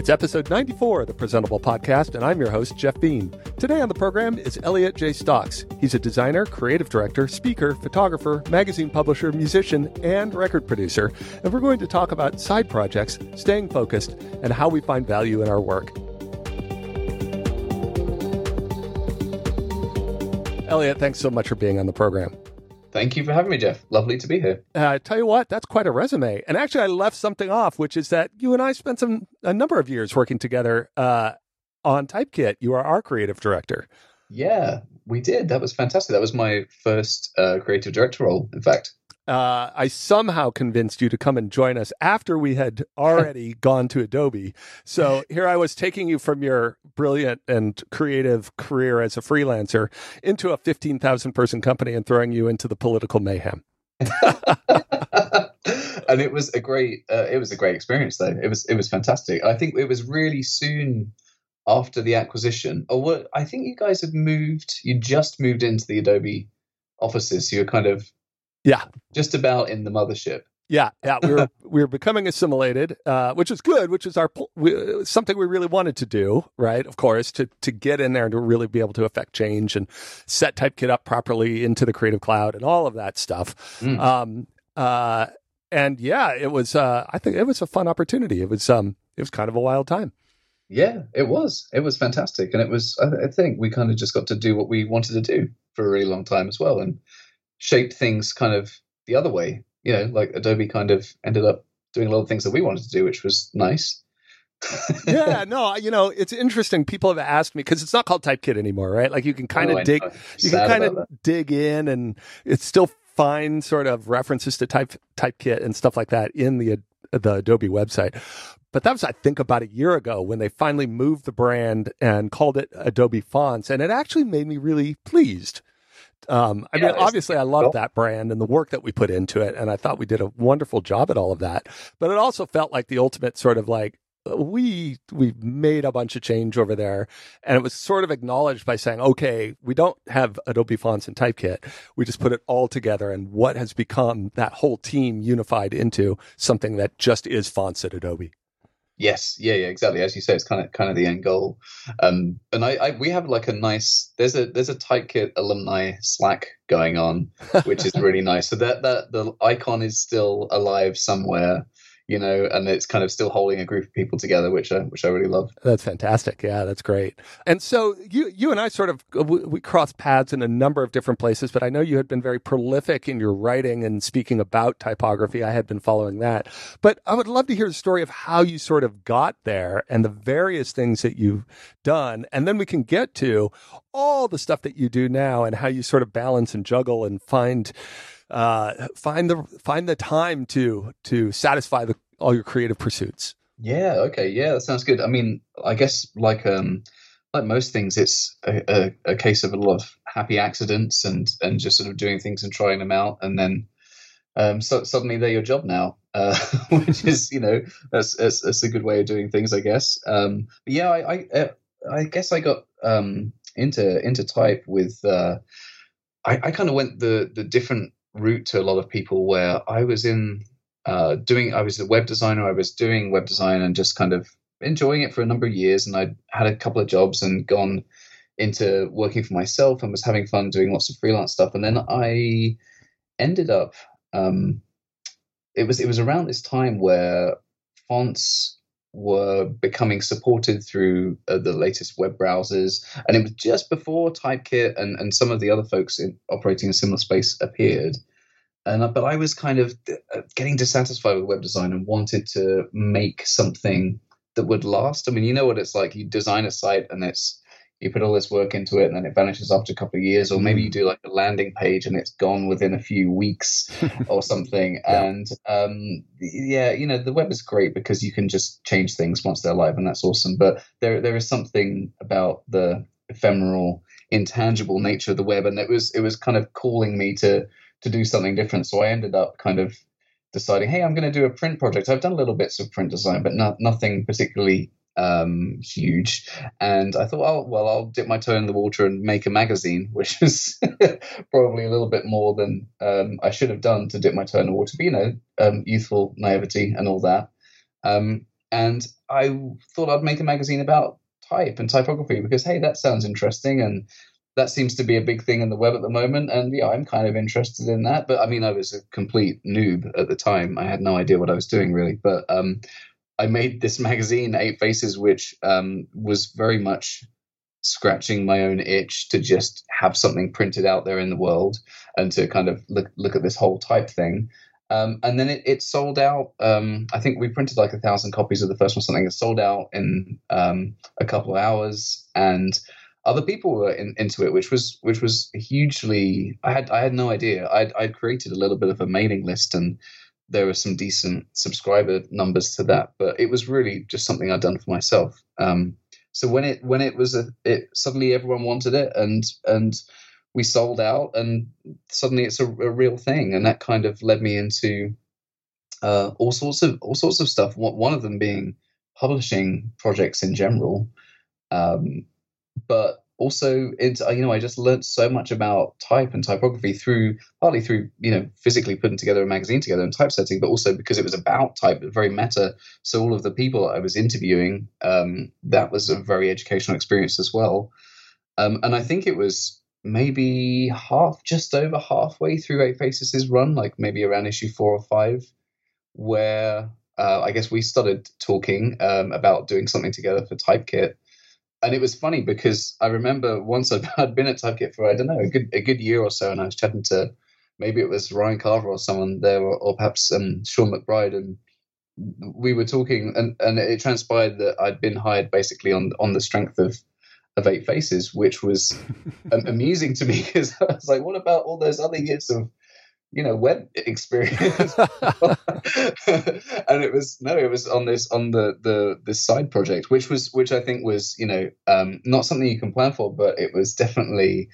It's episode 94 of the Presentable Podcast, and I'm your host, Jeff Veen. Today on the program is Elliot Jay Stocks. He's a designer, creative director, speaker, photographer, magazine publisher, musician, and record producer. And we're going to talk about side projects, staying focused, and how we find value in our work. Elliot, thanks so much for being on the program. Thank you for having me, Jeff. Lovely to be here. Uh, tell you what, that's quite a resume. And actually, I left something off, which is that you and I spent some a number of years working together uh, on Typekit. You are our creative director. Yeah, we did. That was fantastic. That was my first uh, creative director role, in fact uh, I somehow convinced you to come and join us after we had already gone to Adobe. So here I was taking you from your brilliant and creative career as a freelancer into a 15,000 person company and throwing you into the political mayhem. and it was a great uh, it was a great experience though it was it was fantastic i think it was really soon after the acquisition or what i think you guys had moved you just moved into the adobe offices so you're kind of yeah. Just about in the mothership. Yeah, yeah, we were we were becoming assimilated, uh, which is good, which is our we, something we really wanted to do, right? Of course, to to get in there and to really be able to affect change and set Typekit up properly into the Creative Cloud and all of that stuff. Mm. Um, uh, and yeah, it was. Uh, I think it was a fun opportunity. It was. Um, it was kind of a wild time. Yeah, it was. It was fantastic, and it was. I, I think we kind of just got to do what we wanted to do for a really long time as well, and shaped things kind of the other way. You know, like Adobe kind of ended up doing a lot of things that we wanted to do, which was nice. yeah, no, you know, it's interesting. People have asked me because it's not called Typekit anymore, right? Like you can kind of oh, dig, you can kind of dig in, and it's still find sort of references to Type Typekit and stuff like that in the the Adobe website. But that was, I think, about a year ago when they finally moved the brand and called it Adobe Fonts, and it actually made me really pleased um, I yeah, mean, obviously, I love that brand and the work that we put into it, and I thought we did a wonderful job at all of that. But it also felt like the ultimate sort of like we we made a bunch of change over there, and it was sort of acknowledged by saying, okay, we don't have Adobe Fonts and Typekit, we just put it all together, and what has become that whole team unified into something that just is fonts at Adobe. Yes, yeah, yeah, exactly. As you say, it's kind of kind of the end goal. Um, and I, I, we have like a nice there's a there's a Typekit alumni Slack going on, which is really nice. So that that the icon is still alive somewhere you know, and it's kind of still holding a group of people together, which I, which I really love. That's fantastic. Yeah, that's great. And so you you and I sort of uh, we, we crossed paths in a number of different places, but I know you had been very prolific in your writing and speaking about typography. I had been following that, but I would love to hear the story of how you sort of got there and the various things that you've done, and then we can get to all the stuff that you do now and how you sort of balance and juggle and find uh, find the find the time to to satisfy the, all your creative pursuits. Yeah. Okay. Yeah, that sounds good. I mean, I guess like um like most things, it's a, a, a case of a lot of happy accidents and and just sort of doing things and trying them out, and then um, so suddenly they're your job now, uh, which is you know that's, that's, that's a good way of doing things, I guess. Um, but yeah, I I, uh, I guess I got um, into into type with uh, I, I kind of went the the different route to a lot of people where I was in uh, doing, I was a web designer, I was doing web design and just kind of enjoying it for a number of years. And I had a couple of jobs and gone into working for myself and was having fun doing lots of freelance stuff. And then I ended up, um, it was it was around this time where fonts were becoming supported through uh, the latest web browsers. And it was just before Typekit and, and some of the other folks in, operating in a similar space appeared. And, uh, but I was kind of uh, getting dissatisfied with web design and wanted to make something that would last. I mean, you know what it's like. You design a site and it's you put all this work into it and then it vanishes after a couple of years or maybe you mm. do like a landing page and it's gone within a few weeks or something yeah. and um, yeah you know the web is great because you can just change things once they're live and that's awesome but there there is something about the ephemeral intangible nature of the web and it was it was kind of calling me to to do something different so i ended up kind of deciding hey i'm going to do a print project i've done little bits of print design but not, nothing particularly um, huge. And I thought, oh, well, I'll dip my toe in the water and make a magazine, which is probably a little bit more than um, I should have done to dip my toe in the water. But, you know, um, youthful naivety and all that. Um, and I thought I'd make a magazine about type and typography because hey, that sounds interesting and that seems to be a big thing in the web at the moment. And yeah, I'm kind of interested in that. But I mean, I was a complete noob at the time. I had no idea what I was doing really. But um, I made this magazine, Eight Faces, which um, was very much scratching my own itch to just have something printed out there in the world and to kind of look look at this whole type thing. Um, and then it, it sold out. Um, I think we printed like a thousand copies of the first one. Something it sold out in um, a couple of hours, and other people were in, into it, which was which was hugely. I had I had no idea. I'd, I'd created a little bit of a mailing list, and there were some decent subscriber numbers to that. But it was really just something I'd done for myself. Um, so when it when it was a, it suddenly everyone wanted it, and and we sold out, and suddenly it's a, a real thing, and that kind of led me into uh, all sorts of all sorts of stuff. One of them being publishing projects in general, um, but also it's you know I just learned so much about type and typography through partly through you know physically putting together a magazine together and typesetting, but also because it was about type, very meta. So all of the people I was interviewing, um, that was a very educational experience as well. Um, and I think it was maybe half, just over halfway through Eight Faces' run, like maybe around issue four or five, where uh, I guess we started talking um, about doing something together for Typekit. And it was funny because I remember once I'd been at Typekit for I don't know a good a good year or so, and I was chatting to maybe it was Ryan Carver or someone there, or, or perhaps um, Sean McBride, and we were talking, and, and it transpired that I'd been hired basically on on the strength of of Eight Faces, which was amusing to me because I was like, what about all those other years of you know web experience and it was no it was on this on the the this side project which was which i think was you know um, not something you can plan for but it was definitely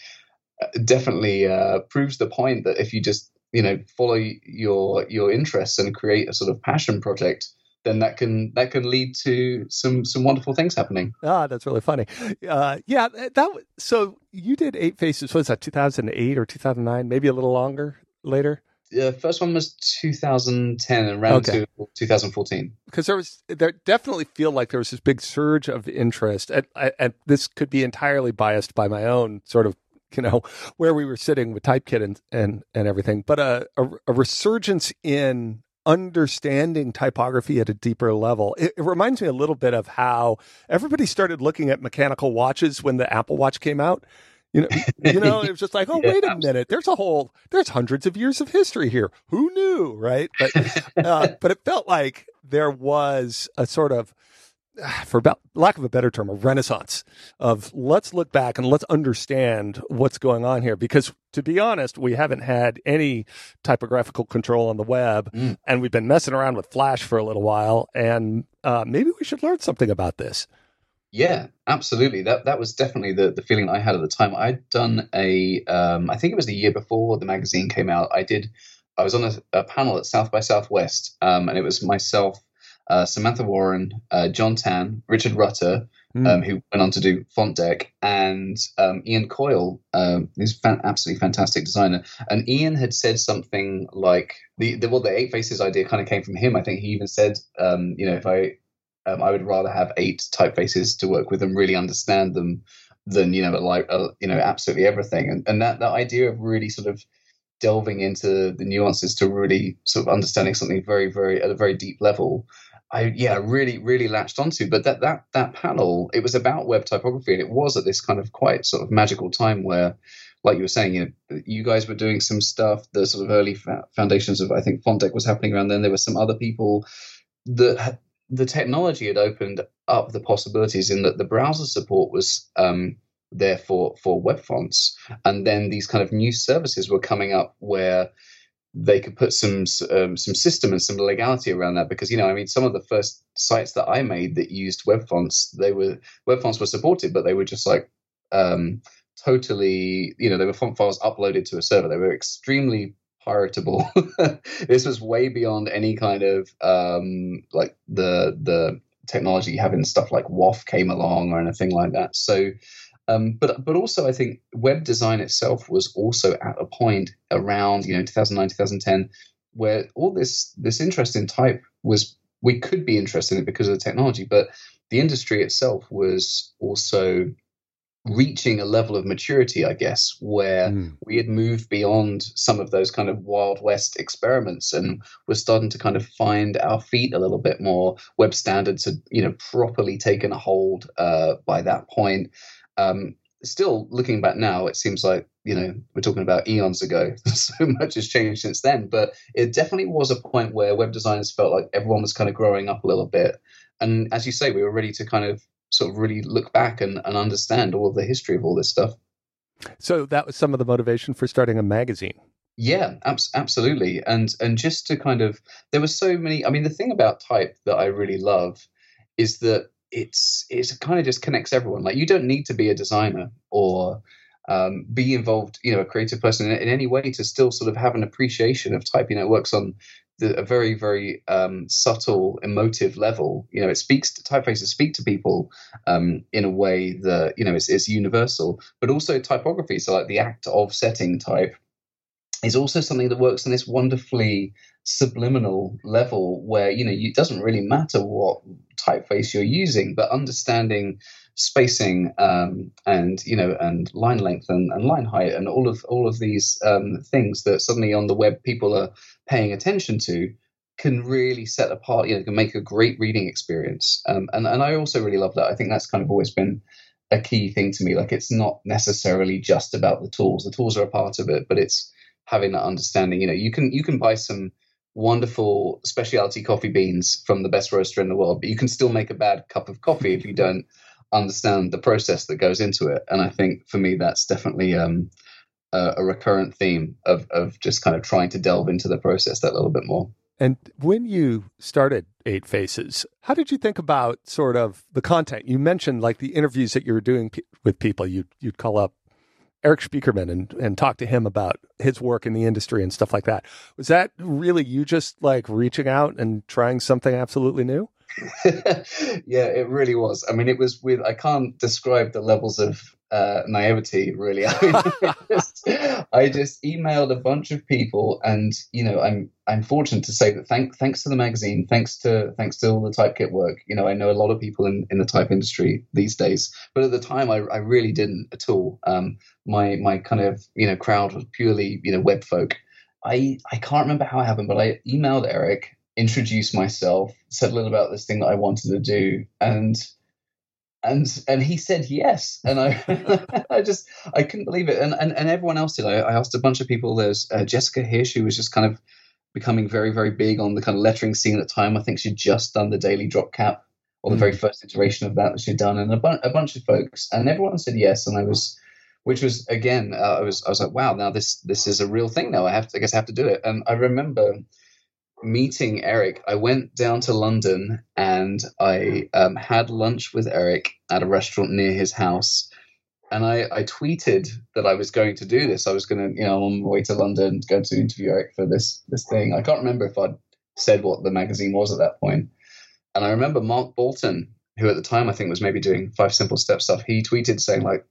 definitely uh, proves the point that if you just you know follow your your interests and create a sort of passion project then that can that can lead to some some wonderful things happening. Ah, that's really funny. Uh, yeah, that so you did Eight Faces. Was that 2008 or 2009? Maybe a little longer later. The first one was 2010 and round okay. to 2014. Because there was, there definitely feel like there was this big surge of interest, and, and this could be entirely biased by my own sort of you know where we were sitting with typekit and and, and everything but a, a, a resurgence in understanding typography at a deeper level. It, it, reminds me a little bit of how everybody started looking at mechanical watches when the Apple Watch came out. You know, you know, it was just like, oh, yeah, wait a minute. There's a whole, there's hundreds of years of history here. Who knew, right? But, uh, but it felt like there was a sort of for about lack of a better term, a renaissance of let's look back and let's understand what's going on here. Because to be honest, we haven't had any typographical control on the web, mm. and we've been messing around with Flash for a little while, and uh, maybe we should learn something about this. Yeah, absolutely. That that was definitely the, the feeling I had at the time. I'd done a, um, I think it was the year before the magazine came out. I did, I was on a, a panel at South by Southwest, um, and it was myself uh, Samantha Warren, uh, Jon Tan, Richard Rutter, mm. um, who went on to do Fontdeck, and um, Ian Coyle, um, who's fan- absolutely fantastic designer. And Ian had said something like the, the well, the eight faces idea kind of came from him. I think he even said, um, you know, if I um, I would rather have eight typefaces to work with and really understand them than you know like uh, you know absolutely everything. And and that that idea of really sort of delving into the nuances to really sort of understanding something very very at a very deep level I yeah really really latched onto. But that that that panel it was about web typography and it was at this kind of quite sort of magical time where, like you were saying, you know, you guys were doing some stuff. The sort of early foundations of I think Fontdeck was happening around then. There were some other people that the technology had opened up the possibilities in that the browser support was. Um, there for for web fonts and then these kind of new services were coming up where they could put some um, some system and some legality around that because you know I mean some of the first sites that I made that used web fonts they were web fonts were supported but they were just like um, totally you know they were font files uploaded to a server they were extremely piratable this was way beyond any kind of um, like the the technology in stuff like WOFF came along or anything like that. So um, but but also I think web design itself was also at a point around you know 2009 2010 where all this this interest in type was we could be interested in it because of the technology, but the industry itself was also reaching a level of maturity, I guess, where mm. we had moved beyond some of those kind of Wild West experiments and we're starting to kind of find our feet a little bit more. Web standards had, you know, properly taken a hold uh, by that point. Um, still looking back now, it seems like, you know, we're talking about eons ago. so much has changed since then. But it definitely was a point where web designers felt like everyone was kind of growing up a little bit. And as you say, we were ready to kind of sort of really look back and, and understand all of the history of all this stuff. So that was some of the motivation for starting a magazine. Yeah, abs- absolutely. And and just to kind of there were so many. I mean, the thing about type that I really love is that it's it's kind of just connects everyone. Like you don't need to be a designer or um, be involved, you know, a creative person in, in, any way to still sort of have an appreciation of type. You know, it works on the, a very, very um, subtle, emotive level. You know, it speaks to typefaces speak to people um, in a way that you know it's, it's universal, but also typography. So, like the act of setting type is also something that works on this wonderfully subliminal level where you know it doesn't really matter what typeface you're using, but understanding spacing um, and you know and line length and, and, line height and all of all of these um, things that suddenly on the web people are paying attention to can really set apart you know can make a great reading experience. Um, and and I also really love that. I think that's kind of always been a key thing to me. Like it's not necessarily just about the tools. The tools are a part of it but it's having that understanding. You know you can you can buy some wonderful specialty coffee beans from the best roaster in the world but you can still make a bad cup of coffee if you don't understand the process that goes into it. And I think for me, that's definitely um, a, a, recurrent theme of, of just kind of trying to delve into the process that a little bit more. And when you started Eight Faces, how did you think about sort of the content? You mentioned like the interviews that you were doing p- with people. You'd, you'd call up Erik Spiekermann and, and talk to him about his work in the industry and stuff like that. Was that really you just like reaching out and trying something absolutely new? yeah, it really was. I mean, it was with, I can't describe the levels of uh, naivety, really. I, mean, just, I just emailed a bunch of people, and you know, I'm I'm fortunate to say that thank, thanks to the magazine, thanks to thanks to all the typekit work, you know, I know a lot of people in, in the type industry these days, but at the time, I, I really didn't at all. Um, my my kind of you know crowd was purely you know web folk. I I can't remember how it happened, but I emailed Erik introduce myself, said a little about this thing that I wanted to do, and and and he said yes, and I I just I couldn't believe it, and and, and everyone else did. I, I asked a bunch of people. There's uh, Jessica Hische, who was just kind of becoming very very big on the kind of lettering scene at the time. I think she'd just done the daily drop cap or the mm. very first iteration of that that she'd done, and a, bu- a bunch of folks, and everyone said yes, and I was which was again, uh, I was I was like, wow, now this this is a real thing. Now I have to, I guess I have to do it. And I remember meeting Erik, I went down to London and I um, had lunch with Erik at a restaurant near his house. And I, I tweeted that I was going to do this. I was going to, you know, on my way to London to go to interview Erik for this this thing. I can't remember if I'd said what the magazine was at that point. And I remember Mark Boulton, who at the time I think was maybe doing Five Simple Step stuff, he tweeted saying like,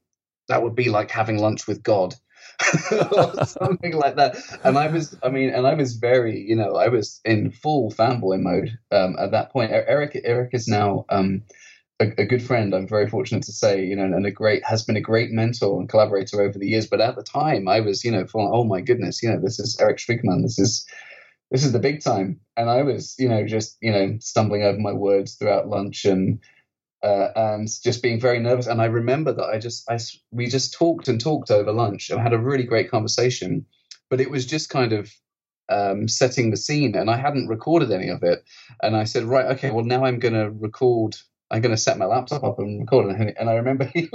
"That would be like having lunch with God." something like that. And I was, I mean, and I was very, you know, I was in full fanboy mode um, at that point. Erik, Erik is now um, a, a, good friend. I'm very fortunate to say, you know, and a great has been a great mentor and collaborator over the years. But at the time, I was, you know, oh my goodness, you know, this is Erik Spiekermann. This is this is the big time. And I was, you know, just, you know, stumbling over my words throughout lunch and uh, and just being very nervous. And I remember that I just, I, we just talked and talked over lunch and had a really great conversation. But it was just kind of um, setting the scene, and I hadn't recorded any of it. And I said, right, okay, well now I'm going to record. I'm going to set my laptop up and record it. And I remember he,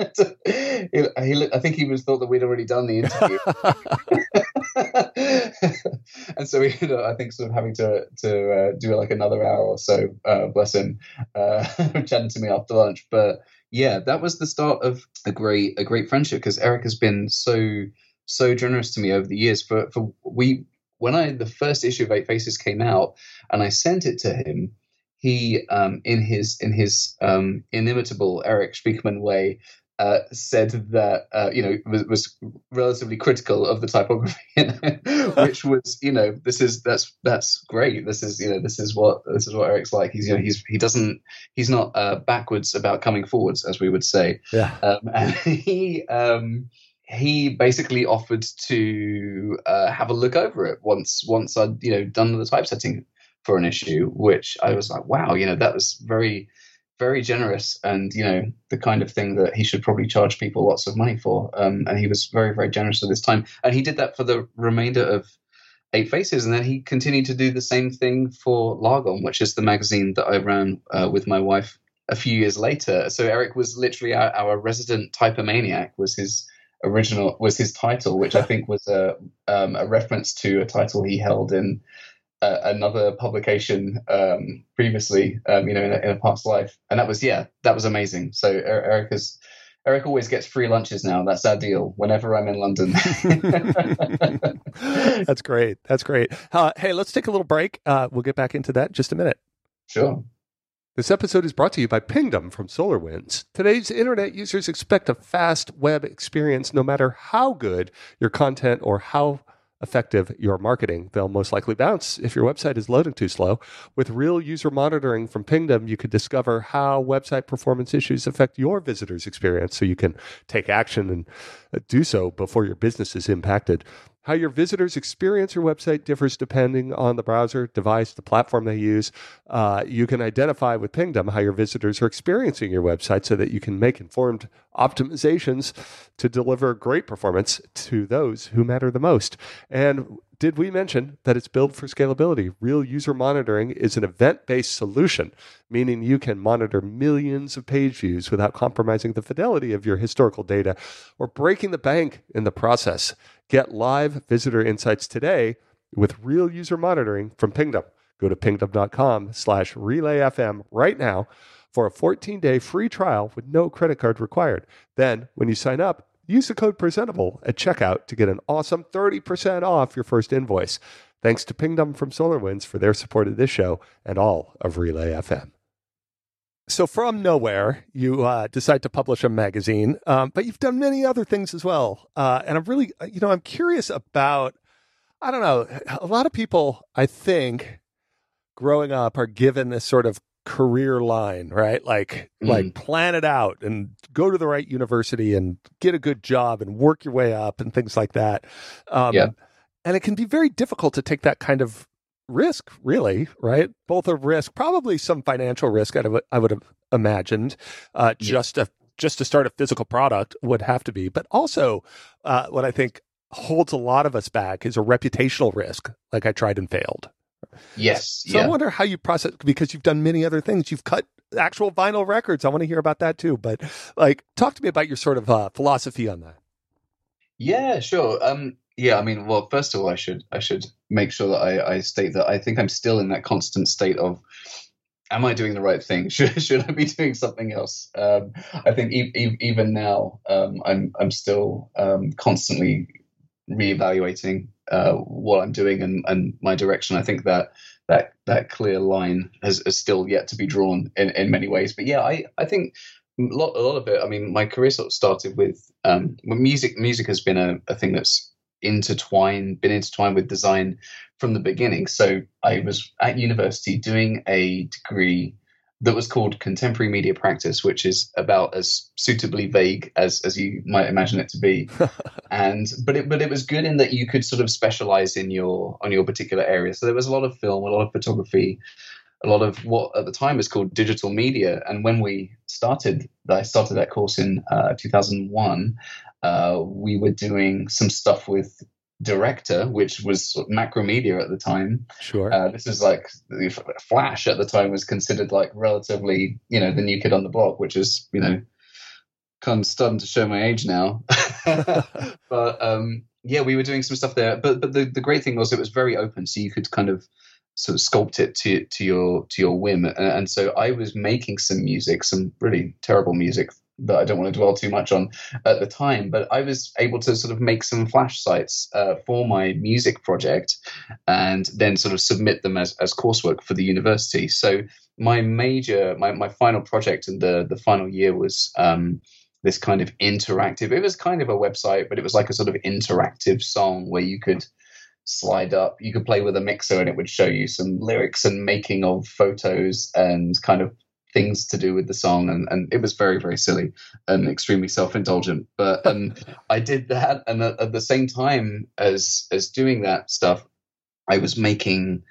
he, he, I think he was thought that we'd already done the interview. and so we ended up, I think, sort of having to to uh, do like another hour or so. Uh, bless him, uh, chatting to me after lunch. But yeah, that was the start of a great a great friendship because Erik has been so so generous to me over the years. For for we when I the first issue of Eight Faces came out and I sent it to him, he um, in his in his um, inimitable Erik Spiekermann way uh, said that uh, you know was, was, relatively critical of the typography, which was you know this is that's that's great. This is you know this is what this is what Erik's like. He's you know he's he doesn't he's not uh, backwards about coming forwards, as we would say. Yeah, um, and he. Um, he basically offered to uh, have a look over it once once I'd you know done the typesetting for an issue, which I was like, wow, you know, that was very very generous and you know the kind of thing that he should probably charge people lots of money for. Um, and he was very very generous at this time. And he did that for the remainder of eight faces. And then he continued to do the same thing for Lagom which is the magazine that i ran uh, with my wife a few years later. So erik was literally our, our resident typomaniac was his original was his title which i think was a, um, a reference to a title he held in uh, another publication um, previously, um, you know, in a, in a, past life, and that was yeah, that was amazing. So Erik is Erik always gets free lunches now. That's our deal. Whenever I'm in London. That's great. That's great. Uh, hey, let's take a little break. Uh, we'll get back into that in just a minute. Sure. This episode is brought to you by Pingdom from SolarWinds. Today's internet users expect a fast web experience no matter how good your content or how effective your marketing. They'll most likely bounce if your website is loading too slow. With real user monitoring from Pingdom, you could discover how website performance issues affect your visitors' experience so you can take action and uh, do so before your business is impacted. How your visitors experience your website differs depending on the browser, device, the platform they use. Uh, you can identify with Pingdom how your visitors are experiencing your website so that you can make informed optimizations to deliver great performance to those who matter the most. And did we mention that it's built for scalability? Real user monitoring is an event based solution, meaning you can monitor millions of page views without compromising the fidelity of your historical data or breaking the bank in the process. Get live visitor insights today with real user monitoring from Pingdom. Go to pingdom.com slash relayfm right now for a 14-day free trial with no credit card required. Then, when you sign up, use the code presentable at checkout to get an awesome 30% off your first invoice. Thanks to Pingdom from SolarWinds for their support of this show and all of Relay FM so from nowhere, you uh, decide to publish a magazine, um, but you've done many other things as well. Uh, and I'm really, you know, I'm curious about. I don't know. A lot of people, I think, growing up, are given this sort of career line, right? Like, mm. like plan it out and go to the right university and get a good job and work your way up and things like that. Um, yeah. And it can be very difficult to take that kind of risk, really, right? Both a risk, probably some financial risk. I would, I would have imagined, uh, yeah. just a just to start a physical product would have to be, but also uh, what I think holds a lot of us back is a reputational risk. Like I tried and failed. Yes. So yeah. I wonder how you process because you've done many other things. You've cut actual vinyl records. I want to hear about that too. But like, talk to me about your sort of uh, philosophy on that. Yeah, sure. Um, yeah, I mean, well, first of all, I should I should make sure that I, I state that I think I'm still in that constant state of am I doing the right thing? Should, should I be doing something else? Um, I think e- e- even now, um, I'm I'm still um, constantly reevaluating uh, what I'm doing and, and my direction. I think that that that clear line has, has still yet to be drawn in, in many ways. But yeah, I I think a lot, a lot of it. I mean, my career sort of started with um, music. Music has been a, a thing that's intertwined, been intertwined with design from the beginning. So I was at university doing a degree that was called contemporary media practice, which is about as suitably vague as as you might imagine it to be. and but it but it was good in that you could sort of specialize in your on your particular area. So there was a lot of film, a lot of photography, a lot of what at the time was called digital media. And when we started, I started that course in uh, 2001 uh, we were doing some stuff with Director, which was Macromedia at the time. Sure. Uh, this is like Flash at the time was considered like relatively, you know, the new kid on the block, which is, you know, kind of starting to show my age now. but um, yeah, we were doing some stuff there. But but the, the great thing was it was very open, so you could kind of sort of sculpt it to to your to your whim. And, and so I was making some music, some really terrible music that I don't want to dwell too much on at the time, but I was able to sort of make some flash sites uh, for my music project and then sort of submit them as, as coursework for the university. So my major, my, my final project in the, the final year was um, this kind of interactive. It was kind of a website, but it was like a sort of interactive song where you could slide up. You could play with a mixer, and it would show you some lyrics and making of photos and kind of things to do with the song and, and it was very very silly and extremely self-indulgent. But um, i did that and at, at, the same time as as doing that stuff i was making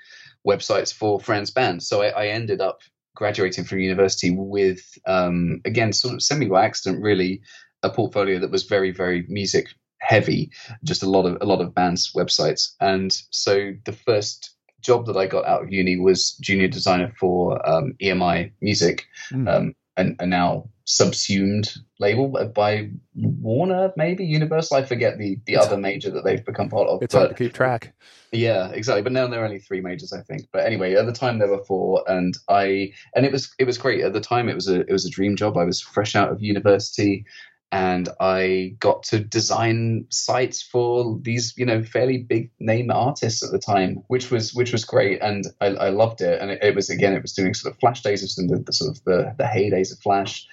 websites for friends bands. So i, I ended up graduating from university with um, again sort of semi by accident really a portfolio that was very very music heavy just a lot of a lot of bands websites. And so the first job that I got out of uni was junior designer for um, EMI Music, mm. um, and, and now subsumed label by Warner, maybe Universal. I forget the the it's, other major that they've become part of. It's but, hard to keep track. Yeah, exactly. But now there are only three majors, I think. But anyway, at the time there were four, and I and it was it was great. At the time, it was a it was a dream job. I was fresh out of university and I got to design sites for these, you know, fairly big name artists at the time, which was which was great, and I, I loved it. And it, it, was again, it was doing sort of Flash days of the, the sort of the the heydays of Flash,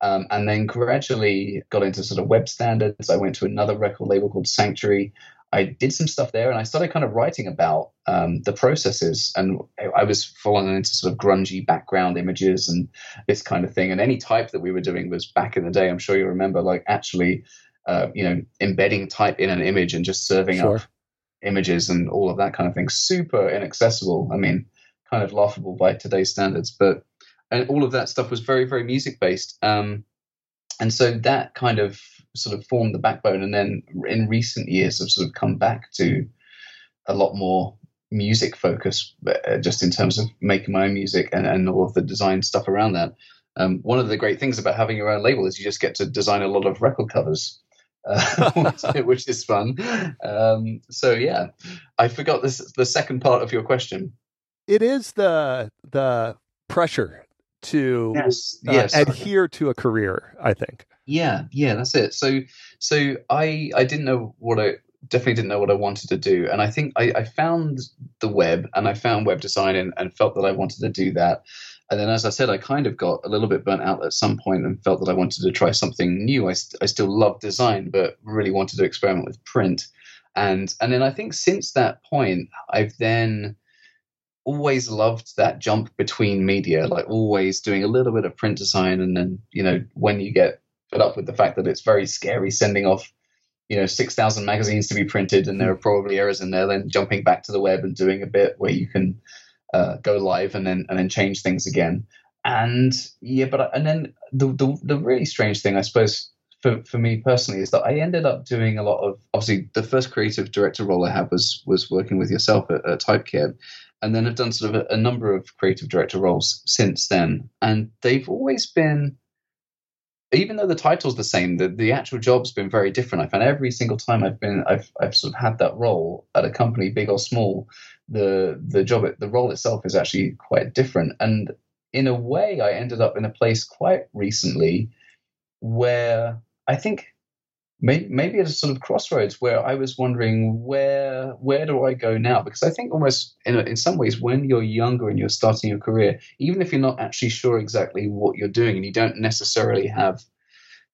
um, and then gradually got into sort of web standards. I went to another record label called Sanctuary, I did some stuff there and I started kind of writing about um, the processes. And I was falling into sort of grungy background images and this kind of thing. And any type that we were doing was back in the day, I'm sure you remember, like actually, uh, you know, embedding type in an image and just serving sure. up images and all of that kind of thing. Super inaccessible. I mean, kind of laughable by today's standards. But and all of that stuff was very, very music based. Um, and so that kind of sort of formed the backbone, and then in recent years have sort of come back to a lot more music focus, uh, just in terms of making my own music and, and all of the design stuff around that. Um, one of the great things about having your own label is you just get to design a lot of record covers. Uh, which is fun. Um, so yeah, I forgot this the second part of your question. It is the the pressure to yes, uh, yes. adhere to a career. I think. Yeah, yeah, that's it. So, so I I didn't know what I definitely didn't know what I wanted to do, and I think I, I found the web and I found web design and, and felt that I wanted to do that. And then, as I said, I kind of got a little bit burnt out at some point and felt that I wanted to try something new. I, I still love design, but really wanted to experiment with print. And and then I think since that point, I've then always loved that jump between media, like always doing a little bit of print design, and then you know when you get up with the fact that it's very scary sending off, you know, 6,000 magazines to be printed and there are probably errors in there, then jumping back to the web and doing a bit where you can uh, go live and then and then change things again. And yeah, but and then the, the the really strange thing, I suppose, for, for me personally is that I ended up doing a lot of obviously the first creative director role I had was was working with yourself at, at Typekit, and then I've done sort of a, a, number of creative director roles since then, and they've always been even though the title's the same, the, the actual job's been very different. I found every single time I've been, I've, I've sort of had that role at a company, big or small, the the job, the role itself is actually quite different. And in a way, I ended up in a place quite recently where I think maybe, at a sort of crossroads where I was wondering where where do I go now? Because I think almost in in some ways when you're younger and you're starting your career, even if you're not actually sure exactly what you're doing and you don't necessarily have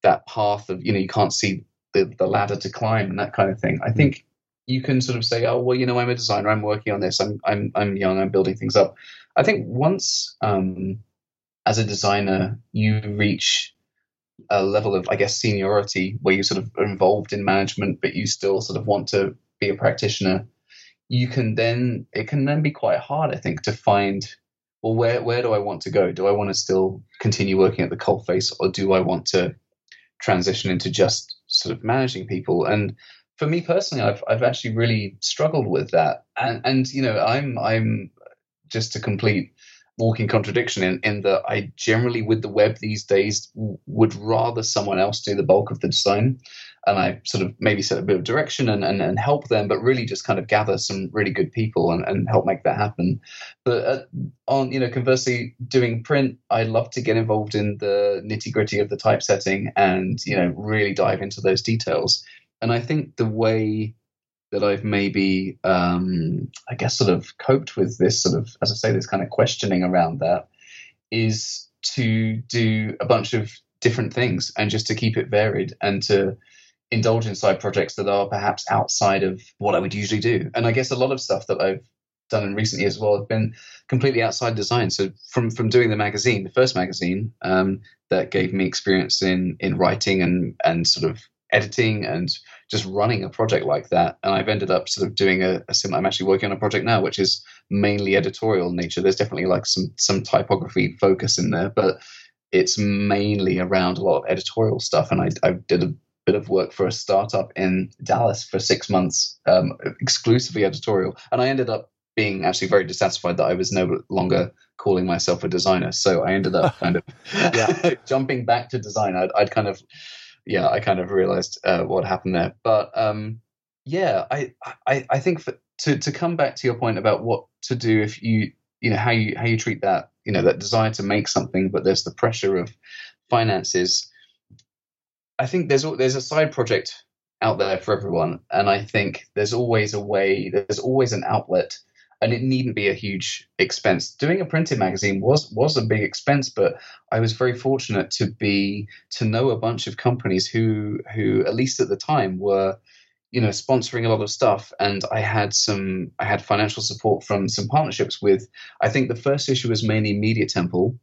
that path of you know you can't see the, the ladder to climb and that kind of thing, I think you can sort of say, oh well, you know, I'm a designer, I'm working on this, I'm I'm I'm young, I'm building things up. I think once um, as a designer you reach a level of, I guess, seniority where you sort of involved in management, but you still sort of want to be a practitioner, you can then it can then be quite hard, I think, to find well where where do I want to go? Do I want to still continue working at the coalface, or do I want to transition into just sort of managing people? And for me personally, I've I've actually really struggled with that, and and you know I'm I'm just to complete walking contradiction in, in that I generally, with the web these days, w- would rather someone else do the bulk of the design. And I sort of maybe set a bit of direction and, and, and help them, but really just kind of gather some really good people and, and help make that happen. But uh, on, you know, conversely, doing print, I love to get involved in the nitty gritty of the typesetting and, you know, really dive into those details. And I think the way that I've maybe, um, I guess, sort of coped with this sort of, as I say, this kind of questioning around that is to do a bunch of different things and just to keep it varied and to indulge in side projects that are perhaps outside of what I would usually do. And I guess a lot of stuff that I've done in recent years as well have been completely outside design. So from from doing the magazine, the first magazine um, that gave me experience in in writing and and sort of editing and just running a project like that. And I've ended up sort of doing a, a similar. I'm actually working on a project now, which is mainly editorial nature. There's definitely like some some typography focus in there, but it's mainly around a lot of editorial stuff. And I, I did a bit of work for a startup in Dallas for six months, um, exclusively editorial. And I ended up being actually very dissatisfied that I was no longer calling myself a designer. So I ended up kind of jumping back to design. I'd, I'd, kind of, yeah, I kind of realized uh, what happened there. But um, yeah, I, I, I think for, to to come back to your point about what to do if you, you know, how you how you treat that, you know, that desire to make something, but there's the pressure of finances. I think there's there's a side project out there for everyone, and I think there's always a way. There's always an outlet and it needn't be a huge expense. Doing a printed magazine was was a big expense, but I was very fortunate to be to know a bunch of companies who who at least at the time were you know sponsoring a lot of stuff and i had some i had financial support from some partnerships with i think the first issue was mainly media temple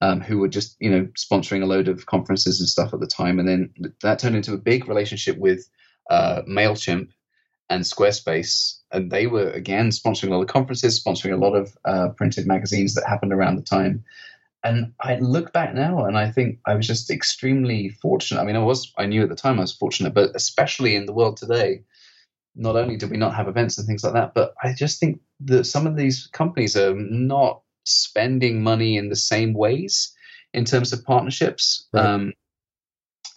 um, who were just you know sponsoring a load of conferences and stuff at the time and then that turned into a big relationship with uh, mailchimp and Squarespace, and they were again sponsoring a lot of conferences, sponsoring a lot of uh, printed magazines that happened around the time. And I look back now, and I think I was just extremely fortunate. I mean, I was I knew at the time I was fortunate, but especially in the world today, not only do we not have events and things like that, but I just think that some of these companies are not spending money in the same ways in terms of partnerships. Right. Um,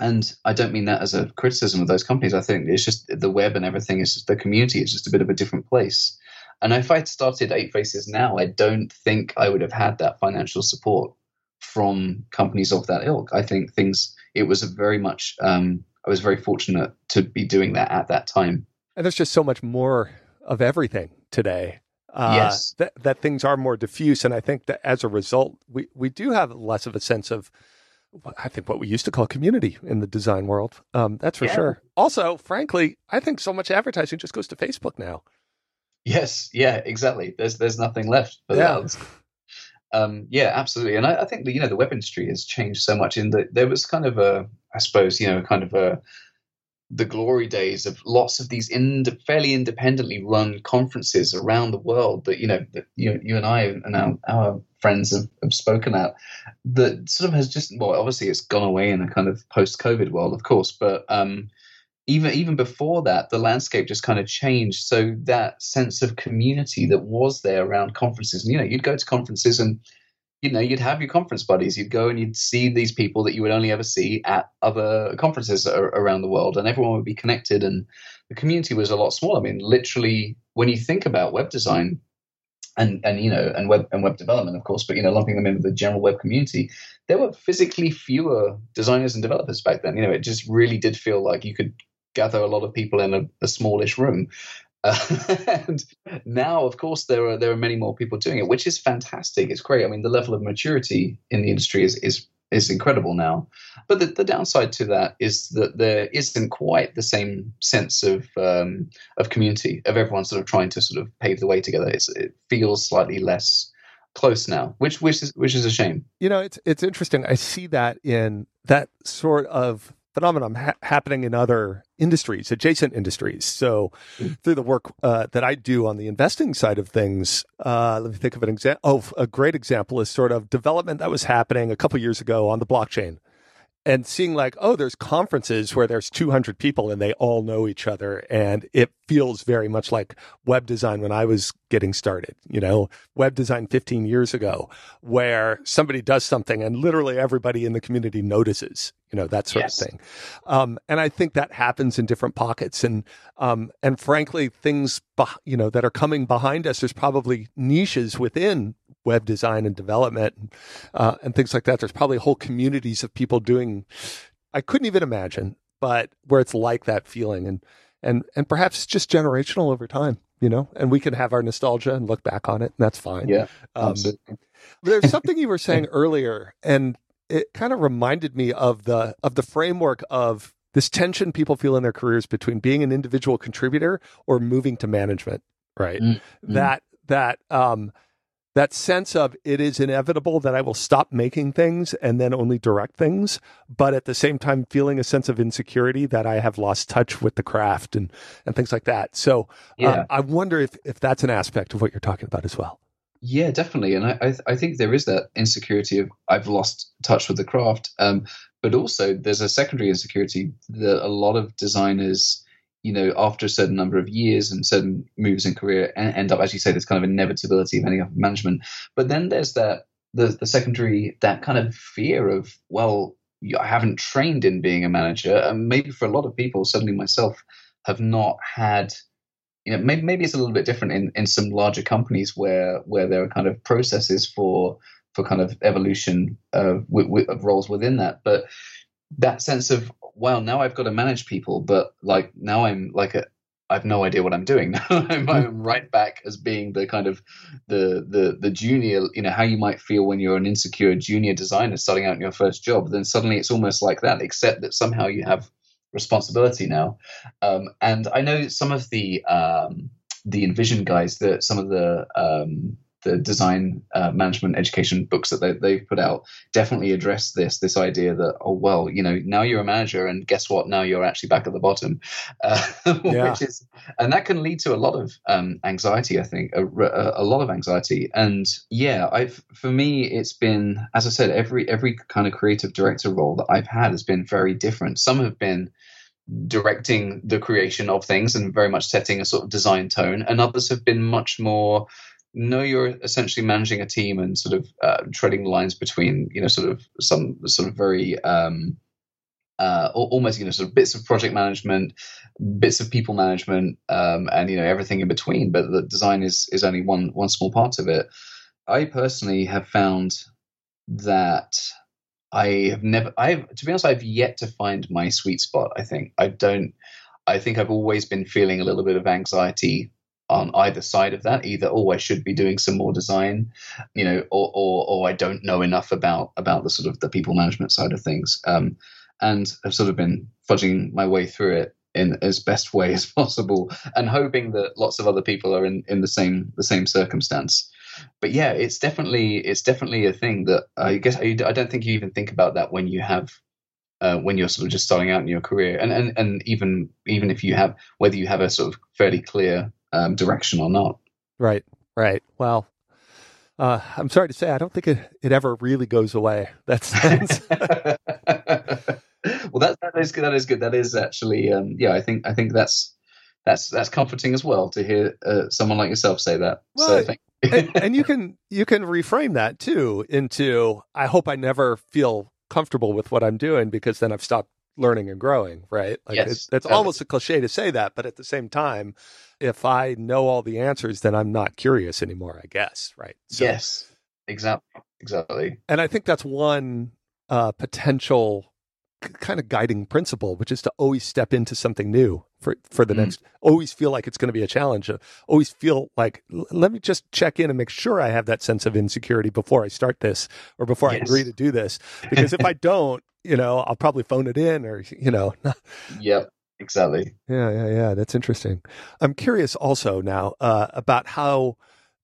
and I don't mean that as a criticism of those companies. I think it's just the web and everything is just the community is just a bit of a different place. And if I'd started Eight Faces now, I don't think I would have had that financial support from companies of that ilk. I think things, it was a very much, um, I was very fortunate to be doing that at that time. And there's just so much more of everything today. Uh, yes. That, that things are more diffuse. And I think that as a result, we, we do have less of a sense of I think what we used to call community in the design world. Um, that's for yeah. sure. Also, frankly, I think so much advertising just goes to Facebook now. Yes, yeah, exactly. There's there's nothing left for yeah. that. Um, yeah, absolutely. And I, I, think the you know the web industry has changed so much in that there was kind of a I suppose you know kind of a the glory days of lots of these fairly independently run conferences around the world that you know that you, you and I and our, our friends have, have spoken at that sort of has just well obviously it's gone away in a kind of post COVID world of course but um, even even before that the landscape just kind of changed. So that sense of community that was there around conferences and you know you'd go to conferences and you know, you'd have your conference buddies. You'd go and you'd see these people that you would only ever see at other conferences around the world, and everyone would be connected. And the community was a lot smaller. I mean, literally, when you think about web design and and you know and web and web development, of course, but you know, lumping them in with the general web community, there were physically fewer designers and developers back then. You know, it just really did feel like you could gather a lot of people in a, a smallish room and now, of course, there are there are many more people doing it, which is fantastic. It's great. I mean, the level of maturity in the industry is is is incredible now. But the, the downside to that is that there isn't quite the same sense of um, of community of everyone sort of trying to sort of pave the way together. It's, it feels slightly less close now, which which is which is a shame. You know, it's it's interesting. I see that in that sort of phenomenon ha- happening in other industries, adjacent industries. So, through the work uh, that I do on the investing side of things, uh, let me think of an example. Oh, a great example is sort of development that was happening a couple years ago on the blockchain and seeing like oh there's conferences where there's 200 people and they all know each other and it feels very much like web design when i was getting started you know web design 15 years ago where somebody does something and literally everybody in the community notices you know that sort yes. of thing um, and i think that happens in different pockets and um, and frankly things you know that are coming behind us there's probably niches within web design and development uh, and things like that. There's probably whole communities of people doing. I couldn't even imagine, but where it's like that feeling, and and and perhaps just generational over time, you know. And we can have our nostalgia and look back on it, and that's fine. Yeah, um, there's something you were saying earlier, and it kind of reminded me of the of the framework of this tension people feel in their careers between being an individual contributor or moving to management, right? Mm-hmm. That that um that sense of it is inevitable that I will stop making things and then only direct things, but at the same time feeling a sense of insecurity that I have lost touch with the craft and and things like that. So um, yeah. um, I wonder if if that's an aspect of what you're talking about as well. Yeah, definitely, and I I, I think there is that insecurity of I've lost touch with the craft, um, but also there's a secondary insecurity that a lot of designers you know, after a certain number of years and certain moves in career, end up, as you say, there's kind of inevitability of ending up in management. But then there's that the the secondary that kind of fear of well, I haven't trained in being a manager, and maybe for a lot of people, certainly myself, have not had. You know, maybe, maybe it's a little bit different in, in some larger companies where where there are kind of processes for for kind of evolution uh, of, of roles within that. But that sense of well, now I've got to manage people, but like now I'm like a, I have no idea what I'm doing. I'm, I'm, right back as being the kind of the the the junior. You know how you might feel when you're an insecure junior designer starting out in your first job. Then suddenly it's almost like that, except that somehow you have responsibility now. Um, and I know some of the um, the InVision guys, that some of the um, the design uh, management education books that they, they've put out definitely address this this idea that oh well you know now you're a manager and guess what? Now you're actually back at the bottom. Uh, yeah. which is and that can lead to a lot of um, anxiety i think a, a, a, lot of anxiety. And yeah i've for me it's been as i said every every kind of creative director role that i've had has been very different. Some have been directing the creation of things and very much setting a sort of design tone and others have been much more no, you're essentially managing a team and sort of uh, treading lines between, you know, sort of some sort of very um, uh, almost, you know, sort of bits of project management, bits of people management, um, and you know everything in between. But the design is is only one one small part of it. I personally have found that I have never, I've to be honest, I've yet to find my sweet spot. I think I don't. I think I've always been feeling a little bit of anxiety on either side of that. Either oh i should be doing some more design you know or or, or i don't know enough about about the sort of the people management side of things. Um, and have sort of been fudging my way through it in as best way as possible and hoping that lots of other people are in in the same the same circumstance. But yeah it's definitely it's definitely a thing that i guess i, I don't think you even think about that when you have uh, when you're sort of just starting out in your career, and, and and even even if you have whether you have a sort of fairly clear um, direction or not. Right, right. Well, uh, I'm sorry to say, I don't think it, it ever really goes away. That sense. well, that that is good. That is good. That is actually, um, yeah. I think I think that's that's that's comforting as well to hear uh, someone like yourself say that. Well, so and, and you can you can reframe that too into I hope I never feel comfortable with what I'm doing because then I've stopped learning and growing, right? Like yes, it's, it's almost a cliche to say that, but at the same time, if I know all the answers, then I'm not curious anymore, I guess, right? So, yes, exactly, exactly. And I think that's one uh, potential kind of guiding principle, which is to always step into something new for for the mm. next. Always feel like it's going to be a challenge. Uh, always feel like let me just check in and make sure I have that sense of insecurity before I start this or before yes. I agree to do this. Because if I don't, you know, I'll probably phone it in or you know. yep. Exactly. Yeah, yeah, yeah. That's interesting. I'm curious also now uh, about how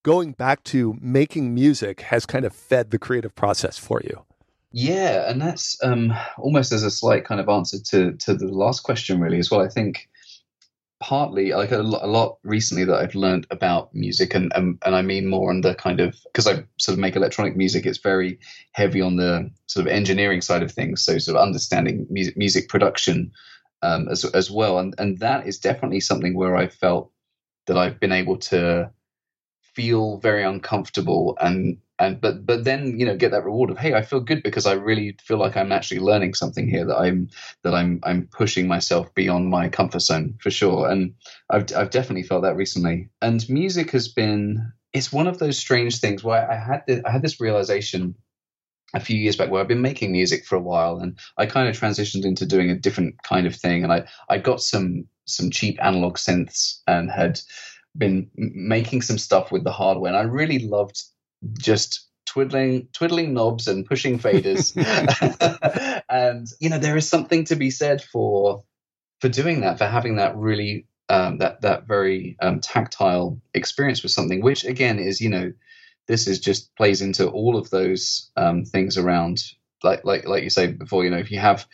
going back to making music has kind of fed the creative process for you. Yeah, and that's um, almost as a slight kind of answer to to the last question, really, as well. I think partly like a, lot recently that I've learned about music, and and, and I mean more on the kind of because I sort of make electronic music. It's very heavy on the sort of engineering side of things, so sort of understanding music music production um, as as well, and and that is definitely something where I felt that I've been able to feel very uncomfortable and and but but then you know get that reward of hey I feel good because I really feel like I'm actually learning something here that I'm that I'm I'm pushing myself beyond my comfort zone for sure. And I've I've definitely felt that recently. And music has been it's one of those strange things where I had this, I had this realization a few years back where I've been making music for a while and I kind of transitioned into doing a different kind of thing. And I I got some some cheap analog synths and had been making some stuff with the hardware, and I really loved just twiddling twiddling knobs and pushing faders. and you know, there is something to be said for for doing that, for having that really um, that that very um, tactile experience with something, which again is you know this is just plays into all of those um, things around like like like you say before you know if you have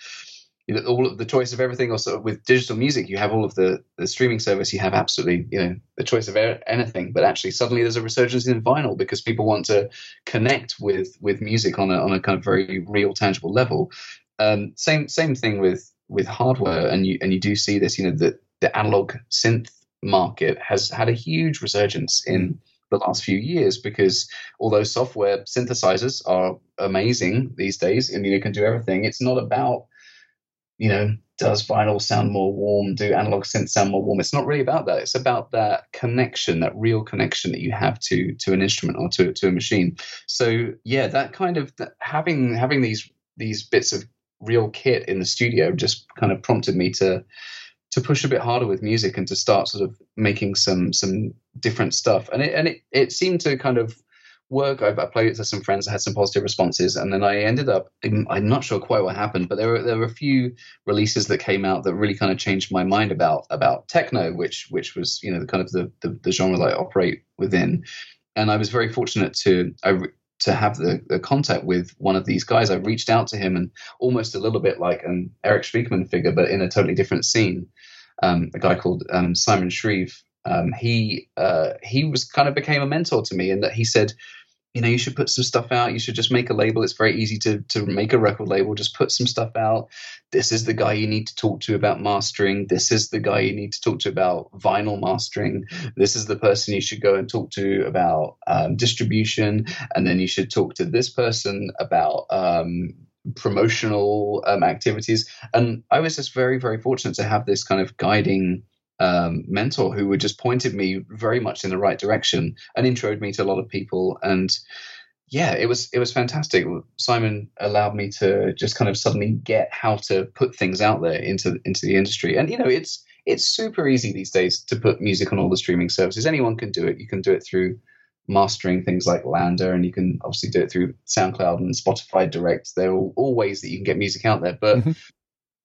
you know, all of the choice of everything or sort of with digital music you have all of the the streaming service you have absolutely you know the choice of anything. But actually suddenly there's a resurgence in vinyl because people want to connect with with music on a on a kind of very real tangible level. Um, same same thing with with hardware. And you and you do see this you know that the analog synth market has had a huge resurgence in the last few years because although software synthesizers are amazing these days and you know, can do everything, it's not about you know does vinyl sound more warm? Do analog synth sound more warm? It's not really about that. It's about that connection that real connection that you have to to an instrument or to, to a machine. So yeah that kind of having having these these bits of real kit in the studio just kind of prompted me to to push a bit harder with music and to start sort of making some some different stuff. And it and it, it seemed to kind of work. I, I played it to some friends, I had some positive responses, and then I ended up. I'm not sure quite what happened, but there were there were a few releases that came out that really kind of changed my mind about about techno, which which was you know the kind of the the, the genre that I operate within. And I was very fortunate to I to have the, the, contact with one of these guys. I reached out to him and almost a little bit like an Erik Spiekermann figure, but in a totally different scene. Um, a guy called um, Simon Shreeve. Um, he uh, he was kind of became a mentor to me, in that he said, you know, you should put some stuff out. You should just make a label. It's very easy to to make a record label. Just put some stuff out. This is the guy you need to talk to about mastering. This is the guy you need to talk to about vinyl mastering. This is the person you should go and talk to about um, distribution. And then you should talk to this person about um, promotional um, activities. And I was just very, very fortunate to have this kind of guiding um, mentor who would just pointed me very much in the right direction and introed me to a lot of people. And yeah, it was it was fantastic. Simon allowed me to just kind of suddenly get how to put things out there into into the industry. And you know, it's it's super easy these days to put music on all the streaming services. Anyone can do it. You can do it through mastering things like LANDR, and you can obviously do it through SoundCloud and Spotify Direct. There are all, all ways that you can get music out there, but mm-hmm.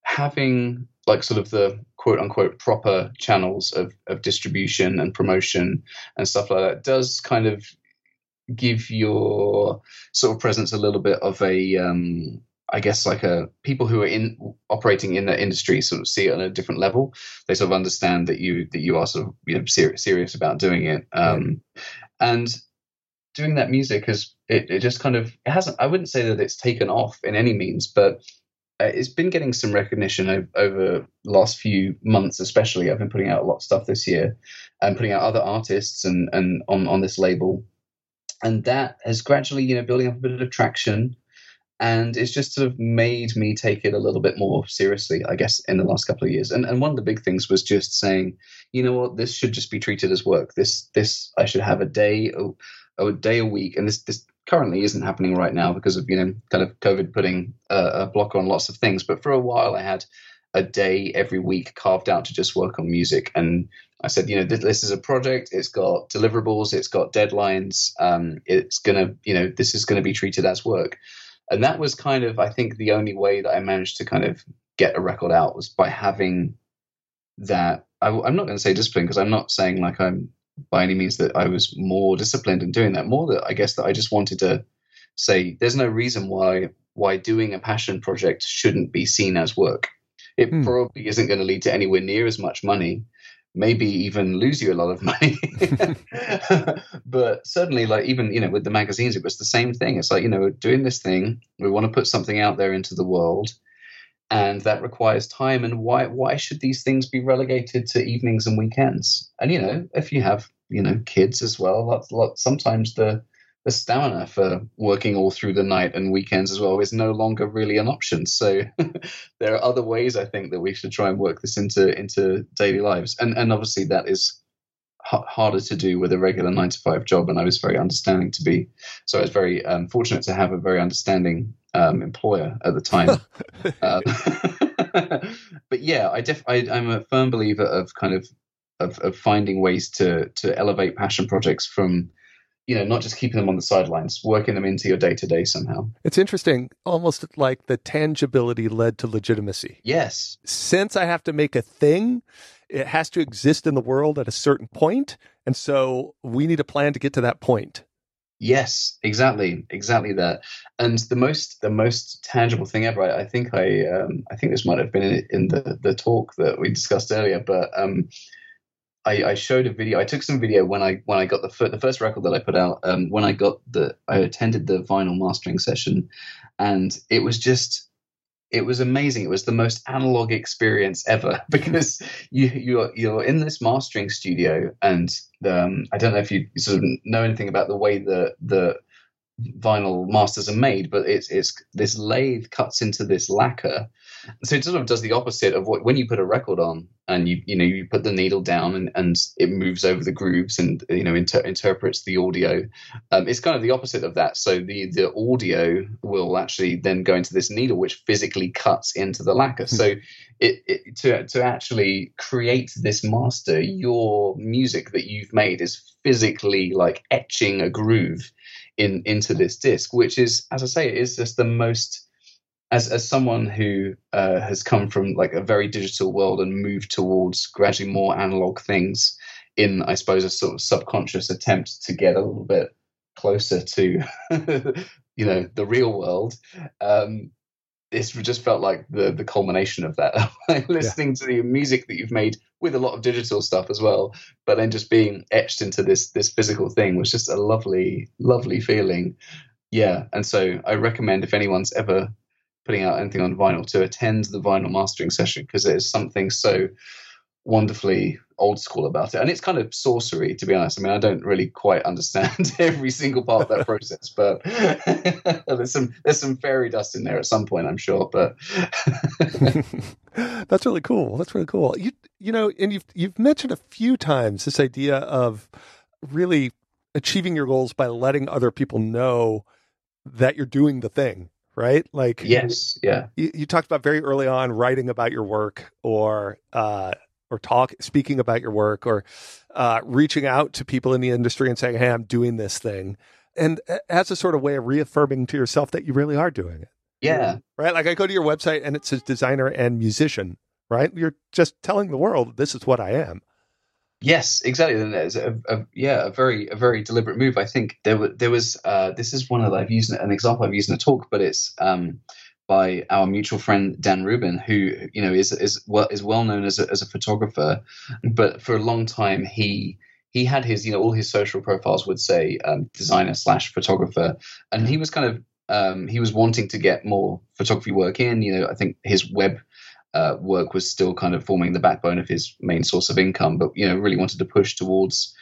having like sort of the quote unquote proper channels of, of distribution and promotion and stuff like that does kind of give your sort of presence a little bit of a um, I guess like a people who are in operating in the industry sort of see it on a different level. They sort of understand that you that you are sort of you know ser- serious about doing it. Um, and doing that music has it, it just kind of it hasn't. I wouldn't say that it's taken off in any means, but Uh, it's been getting some recognition over, over the last few months, especially. I've been putting out a lot of stuff this year and putting out other artists and, and on, on this label. And that has gradually, you know, building up a bit of traction. And it's just sort of made me take it a little bit more seriously, I guess, in the last couple of years. And and one of the big things was just saying, you know what, this should just be treated as work. This this I should have a day a, a day a week, and this this currently isn't happening right now because of you know kind of COVID putting a block on lots of things. But for a while, I had a day every week carved out to just work on music, and I said, you know, this, this is a project. It's got deliverables. It's got deadlines. Um, it's gonna, you know, this is gonna be treated as work. And that was kind of, I think, the only way that I managed to kind of get a record out was by having that. I, I'm not going to say discipline because I'm not saying like I'm by any means that I was more disciplined in doing that. More that I guess that I just wanted to say there's no reason why why doing a passion project shouldn't be seen as work. It hmm. probably isn't going to lead to anywhere near as much money, maybe even lose you a lot of money. but certainly, like even you know with the magazines, it was the same thing. It's like you know doing this thing, we want to put something out there into the world and that requires time and why why should these things be relegated to evenings and weekends? And you know if you have you know kids as well that's lot sometimes the the stamina for working all through the night and weekends as well is no longer really an option. So there are other ways i think that we should try and work this into into daily lives. And and obviously that is h- harder to do with a regular 9 to 5 job and i was very understanding to be so i was very um, fortunate to have a very understanding um, employer at the time. um, but yeah, I, def- I am a firm believer of kind of, of, of finding ways to to elevate passion projects from you know, not just keeping them on the sidelines, working them into your day to day somehow. It's interesting, almost like the tangibility led to legitimacy. Yes. Since I have to make a thing, it has to exist in the world at a certain point, and so we need a plan to get to that point. Yes, exactly, exactly that. And the most the most tangible thing ever. I, I think I um, I think this might have been in, in, the the talk that we discussed earlier, but um, I, I, showed a video. I took some video when I when I got the fir- the first record that I put out. Um, when I got the I attended the vinyl mastering session, and it was just it was amazing. It was the most analog experience ever because you you're you're in this mastering studio, and um, I don't know if you sort of know anything about the way the the vinyl masters are made, but it's it's this lathe cuts into this lacquer, so it sort of does the opposite of what when you put a record on and you you know you put the needle down and, and it moves over the grooves and you know inter- interprets the audio. Um, it's kind of the opposite of that. So the the audio will actually then go into this needle which physically cuts into the lacquer. So hmm. it, it to to actually create this master, hmm. your music that you've made is physically like etching a groove in into hmm. this disc, which is as I say, is just the most as as someone who uh, has come from like a very digital world and moved towards gradually more analog things in I suppose a sort of subconscious attempt to get a little bit closer to you know the real world um, this just felt like the the culmination of that like listening yeah. to the music that you've made with a lot of digital stuff as well but then just being etched into this this physical thing was just a lovely lovely feeling yeah and so i recommend if anyone's ever putting out anything on vinyl to attend the vinyl mastering session because is something so wonderfully old school about it. And it's kind of sorcery to be honest. I mean i don't really quite understand every single part of that process but there's some there's some fairy dust in there at some point i'm sure but that's really cool. That's really cool. You you know and you've you've mentioned a few times this idea of really achieving your goals by letting other people know that you're doing the thing right? Like, yes, yeah. You, you, talked about very early on writing about your work or, uh, or talk, speaking about your work or uh, reaching out to people in the industry and saying, Hey, I'm doing this thing. And as a sort of way of reaffirming to yourself that you really are doing it. Yeah. Right. Like I go to your website and it says designer and musician, right? You're just telling the world this is what I am. Yes, exactly. And it's a, a, yeah, a very a very deliberate move. I think there was there was uh, this is one that I've used an example I've used in a talk, but it's um, by our mutual friend Dan Rubin, who you know is is well is well known as a, as a photographer, but for a long time he he had his you know all his social profiles would say um, designer slash photographer, and he was kind of um, he was wanting to get more photography work in. You know, I think his web uh, work was still kind of forming the backbone of his main source of income, but you know really wanted to push towards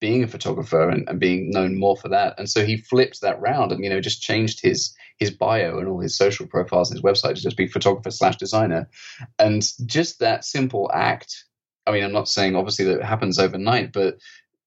being a photographer and, and, being known more for that. And so he flipped that round and you know just changed his his bio and all his social profiles and his website to just be photographer slash designer. And just that simple act. I mean, I'm not saying obviously that it happens overnight, but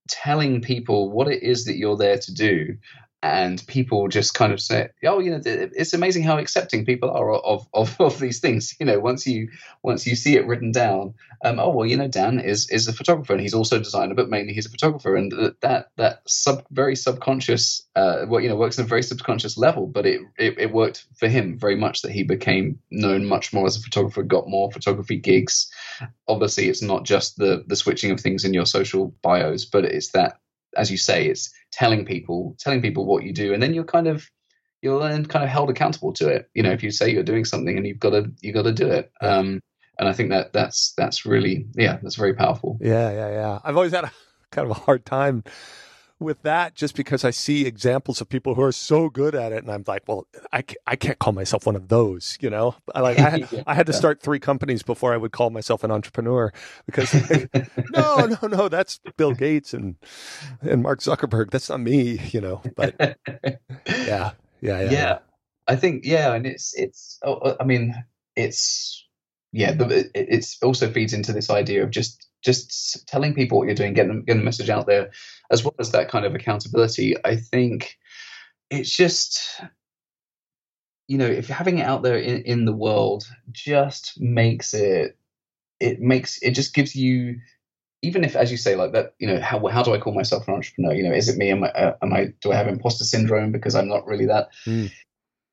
telling people what it is that you're there to do and people just kind of say, "Oh, you know, it's amazing how accepting people are of, of, of these things." You know, once you once you see it written down, um, oh well, you know, Dan is is a photographer and he's also a designer, but mainly he's a photographer, and that that sub very subconscious, uh, well, you know, works on a very subconscious level, but it, it it worked for him very much that he became known much more as a photographer, got more photography gigs. Obviously, it's not just the the switching of things in your social bios, but it's that as you say, it's telling people telling people what you do, and then you're kind of you're then kind of held accountable to it. You know, if you say you're doing something and you've got to you got to do it. Um, and I think that that's that's really yeah, that's very powerful. Yeah, yeah, yeah. I've always had a kind of a hard time with that just because I see examples of people who are so good at it, and I'm like, well, I can't, I can't call myself one of those, you know. I like I had, yeah, I had to start three companies before I would call myself an entrepreneur because no, no, no, that's Bill Gates and and Mark Zuckerberg. That's not me, you know. But yeah, yeah, yeah. Yeah, I think yeah, and it's it's. Oh, oh, I mean, it's yeah. The, it also feeds into this idea of just just telling people what you're doing, getting getting the message out there as well as that kind of accountability, I think it's just you know if you're having it out there in, in the world just makes it it makes it just gives you even if, as you say, like that, you know, how how do I call myself an entrepreneur? You know, is it me? Am I, uh, am I do I have imposter syndrome because I'm not really that? Mm.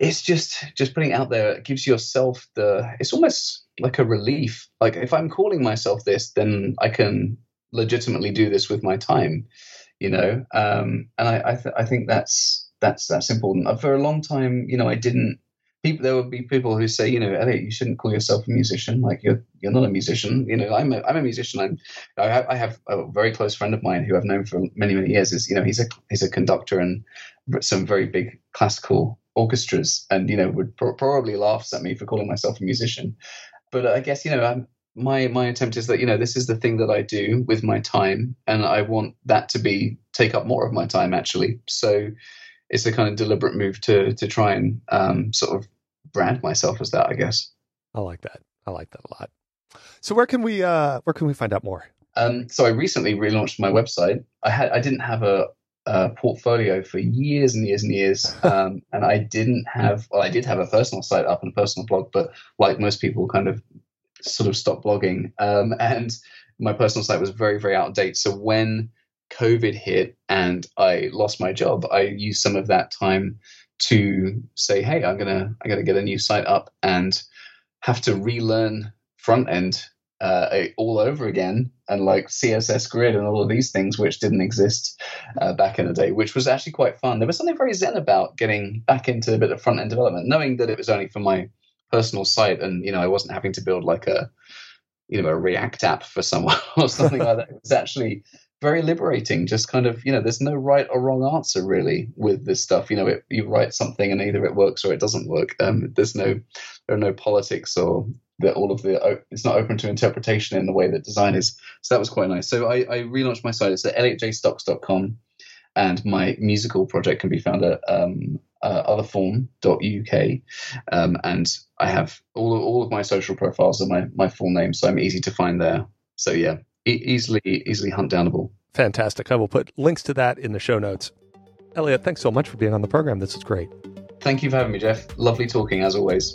It's just just putting it out there. It gives yourself the. It's almost like a relief. Like if I'm calling myself this, then I can legitimately do this with my time. You know, um, and I I, th- I think that's that's that's important. For a long time, you know, I didn't people there would be people who say, you know, Elliot, you shouldn't call yourself a musician. Like you're you're not a musician. You know, I'm a I'm a musician. I'm I have, I have a very close friend of mine who I've known for many many years. Is you know he's a he's a conductor and some very big classical orchestras, and you know would pro- probably laughs at me for calling myself a musician. But I guess you know I'm, my my attempt is that you know this is the thing that I do with my time, and I want that to be take up more of my time actually. So it's a kind of deliberate move to to try and um, sort of brand myself as that. I guess. I like that. I like that a lot. So where can we uh, where can we find out more? Um, so I recently relaunched my website. I had I didn't have a, portfolio for years and years and years, um, and I didn't have. Well, I did have a personal site up and a personal blog, but like most people, kind of sort of stopped blogging, um, and my personal site was very very out of date. So when COVID hit and I lost my job, I used some of that time to say, "Hey, I'm gonna I gotta get a new site up and have to relearn front end uh, all over again and like CSS grid and all of these things which didn't exist uh, back in the day, which was actually quite fun. There was something very zen about getting back into a bit of front end development, knowing that it was only for my personal site and you know I wasn't having to build like a you know a React app for someone or something like that. It was actually very liberating. Just kind of, you know, there's no right or wrong answer really with this stuff. You know, it, you write something and either it works or it doesn't work. Um, there's no, there are no politics or that all of the, it's not open to interpretation in the way that design is. So that was quite nice. So I, I relaunched my site. It's at elliotjaystocks.com and my musical project can be found at um, uh, otherform.uk. Um, and I have all of, all of my social profiles are my, my full name, so I'm easy to find there. So yeah, easily easily hunt downable. Fantastic. I will put links to that in the show notes. Elliot, thanks so much for being on the program. This is great. Thank you for having me, Jeff. Lovely talking as always.